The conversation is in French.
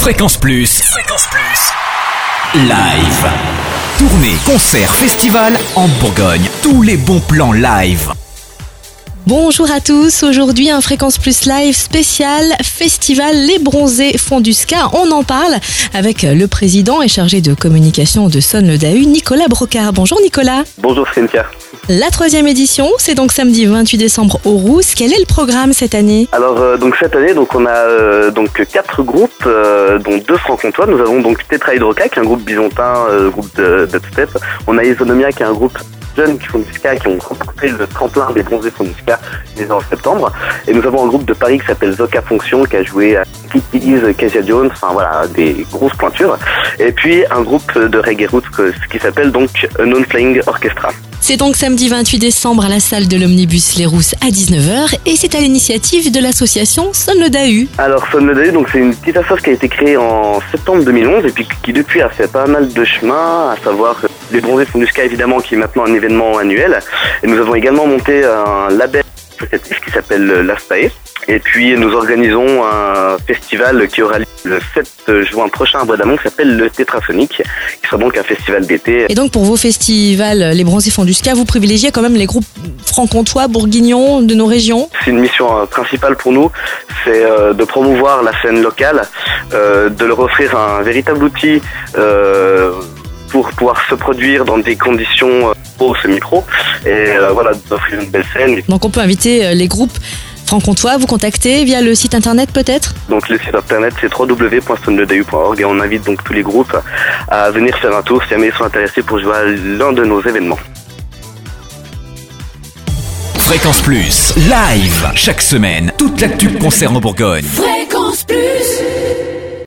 Fréquence Plus. Fréquence Plus. Live. Tournée, concert, festival en Bourgogne. Tous les bons plans live. Bonjour à tous, aujourd'hui un Fréquence Plus Live spécial Festival Les Bronzés Fond du Ska. On en parle avec le président et chargé de communication de Sonne le Dahu, Nicolas Brocard. Bonjour Nicolas. Bonjour Cynthia. La troisième édition, c'est donc samedi 28 décembre au Rousse. Quel est le programme cette année Alors euh, donc cette année, donc on a euh, donc quatre groupes, euh, dont deux franc-comtois. Nous avons donc Tetra Hydroca, qui est un groupe byzantin, groupe de dubstep. On a Isonomia, qui est un groupe jeunes qui font du ska, qui ont remporté le tremplin des bronzés font du ska en septembre. Et nous avons un groupe de Paris qui s'appelle Zoka Fonction, qui a joué à Kitties, Kezia Jones, enfin voilà, des grosses pointures. Et puis un groupe de reggae roots qui s'appelle donc Non Flying Orchestra. C'est donc samedi 28 décembre à la salle de l'Omnibus Les Rousses à 19h et c'est à l'initiative de l'association Sonne le Dahu. Alors Son le Dahu, donc c'est une petite association qui a été créée en septembre 2011 et puis qui depuis a fait pas mal de chemin, à savoir les bronzés font du évidemment qui est maintenant un événement annuel. Et nous avons également monté un label associatif qui s'appelle euh, l'ASPAE. Et puis nous organisons un festival qui aura lieu le 7 juin prochain à Bois d'Amont qui s'appelle le Tétrasonique, qui sera donc un festival d'été. Et donc pour vos festivals Les Bronzés Font du Ska, vous privilégiez quand même les groupes franc-comtois, bourguignons de nos régions? C'est une mission euh, principale pour nous, c'est euh, de promouvoir la scène locale, de leur offrir un véritable outil pour pouvoir se produire dans des conditions pro, semi-pro, et euh, voilà, d'offrir une belle scène. Donc on peut inviter euh, les groupes franc-comtois, vous contacter via le site internet peut-être? Donc le site internet c'est www.sonneledeu.org et on invite donc tous les groupes à venir faire un tour si jamais ils sont intéressés pour jouer à l'un de nos événements. Fréquence Plus. Live. Chaque semaine. Toute l'actu concert en Bourgogne.